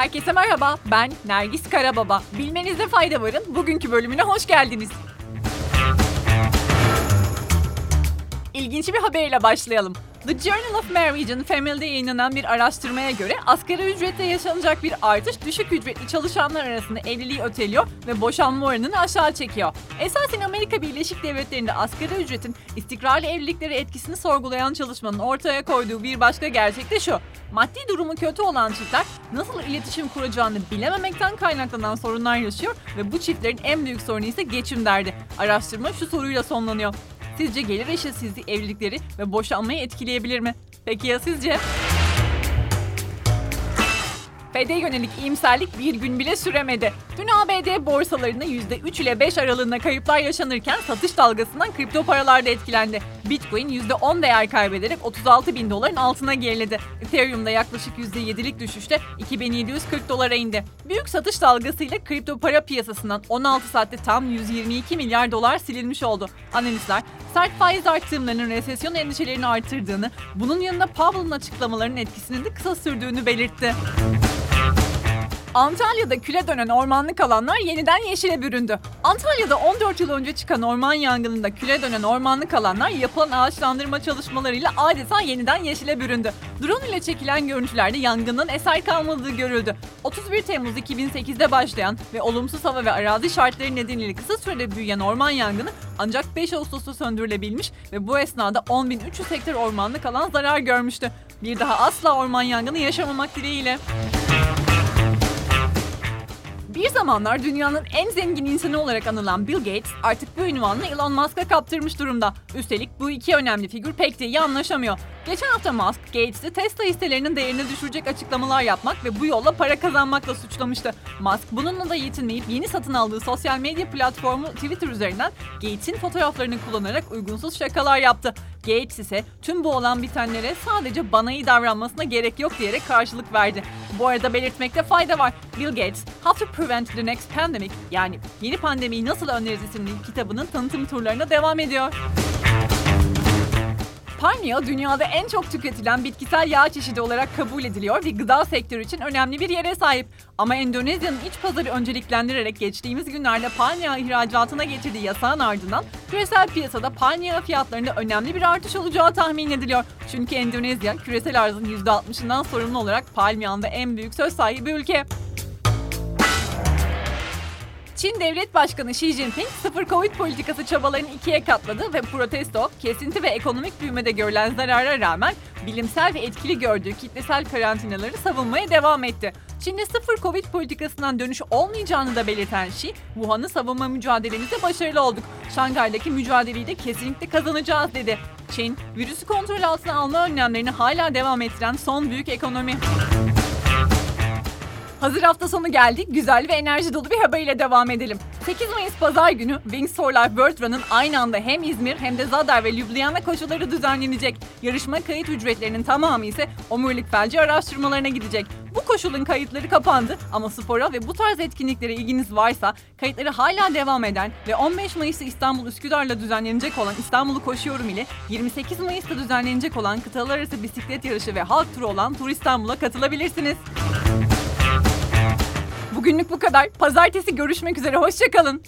Herkese merhaba, ben Nergis Karababa. Bilmenizde fayda varın, bugünkü bölümüne hoş geldiniz. İlginç bir haberle başlayalım. The Journal of Marriage and Family'de yayınlanan bir araştırmaya göre asgari ücrette yaşanacak bir artış düşük ücretli çalışanlar arasında evliliği öteliyor ve boşanma oranını aşağı çekiyor. Esasen Amerika Birleşik Devletleri'nde asgari ücretin istikrarlı evliliklere etkisini sorgulayan çalışmanın ortaya koyduğu bir başka gerçek de şu. Maddi durumu kötü olan çiftler nasıl iletişim kuracağını bilememekten kaynaklanan sorunlar yaşıyor ve bu çiftlerin en büyük sorunu ise geçim derdi. Araştırma şu soruyla sonlanıyor. Sizce gelir eşitsizliği evlilikleri ve boşanmayı etkileyebilir mi? Peki ya sizce? FED'e yönelik iyimserlik bir gün bile süremedi. Dün ABD borsalarında %3 ile 5 aralığında kayıplar yaşanırken satış dalgasından kripto paralar da etkilendi. Bitcoin %10 değer kaybederek 36 bin doların altına geriledi. Ethereum'da yaklaşık %7'lik düşüşte 2740 dolara indi. Büyük satış dalgasıyla kripto para piyasasından 16 saatte tam 122 milyar dolar silinmiş oldu. Analistler sert faiz artımlarının resesyon endişelerini artırdığını, bunun yanında Powell'ın açıklamalarının etkisinin de kısa sürdüğünü belirtti. Antalya'da küle dönen ormanlık alanlar yeniden yeşile büründü. Antalya'da 14 yıl önce çıkan orman yangınında küle dönen ormanlık alanlar yapılan ağaçlandırma çalışmalarıyla adeta yeniden yeşile büründü. Drone ile çekilen görüntülerde yangının eser kalmadığı görüldü. 31 Temmuz 2008'de başlayan ve olumsuz hava ve arazi şartları nedeniyle kısa sürede büyüyen orman yangını ancak 5 Ağustos'ta söndürülebilmiş ve bu esnada 10.300 hektar ormanlık alan zarar görmüştü. Bir daha asla orman yangını yaşamamak dileğiyle. Bir zamanlar dünyanın en zengin insanı olarak anılan Bill Gates artık bu ünvanını Elon Musk'a kaptırmış durumda. Üstelik bu iki önemli figür pek de iyi anlaşamıyor. Geçen hafta Musk, Gates'i Tesla hisselerinin değerini düşürecek açıklamalar yapmak ve bu yolla para kazanmakla suçlamıştı. Musk bununla da yetinmeyip yeni satın aldığı sosyal medya platformu Twitter üzerinden Gates'in fotoğraflarını kullanarak uygunsuz şakalar yaptı. Gates ise tüm bu olan bitenlere sadece bana iyi davranmasına gerek yok diyerek karşılık verdi. Bu arada belirtmekte fayda var. Bill Gates, How to Prevent the Next Pandemic yani Yeni Pandemiyi Nasıl Önleriz isimli kitabının tanıtım turlarına devam ediyor. Palm yağı dünyada en çok tüketilen bitkisel yağ çeşidi olarak kabul ediliyor ve gıda sektörü için önemli bir yere sahip. Ama Endonezya'nın iç pazarı önceliklendirerek geçtiğimiz günlerde palm yağı ihracatına getirdiği yasağın ardından küresel piyasada palm yağı fiyatlarında önemli bir artış olacağı tahmin ediliyor. Çünkü Endonezya küresel arzın %60'ından sorumlu olarak palm yağında en büyük söz sahibi ülke. Çin Devlet Başkanı Xi Jinping sıfır Covid politikası çabalarını ikiye katladı ve protesto, kesinti ve ekonomik büyümede görülen zarara rağmen bilimsel ve etkili gördüğü kitlesel karantinaları savunmaya devam etti. Çin'de sıfır Covid politikasından dönüş olmayacağını da belirten Xi, Wuhan'ı savunma mücadelemizde başarılı olduk. Şangay'daki mücadeleyi de kesinlikle kazanacağız dedi. Çin, virüsü kontrol altına alma önlemlerini hala devam ettiren son büyük ekonomi. Hazır hafta sonu geldik. Güzel ve enerji dolu bir haberle devam edelim. 8 Mayıs Pazar günü Wings for Life World Run'ın aynı anda hem İzmir hem de Zadar ve Ljubljana koşuları düzenlenecek. Yarışma kayıt ücretlerinin tamamı ise omurilik felci araştırmalarına gidecek. Bu koşulun kayıtları kapandı ama spora ve bu tarz etkinliklere ilginiz varsa kayıtları hala devam eden ve 15 Mayıs'ta İstanbul Üsküdar'la düzenlenecek olan İstanbul'u koşuyorum ile 28 Mayıs'ta düzenlenecek olan kıtalar arası bisiklet yarışı ve halk turu olan Tur İstanbul'a katılabilirsiniz. Bugünlük bu kadar. Pazartesi görüşmek üzere. Hoşçakalın.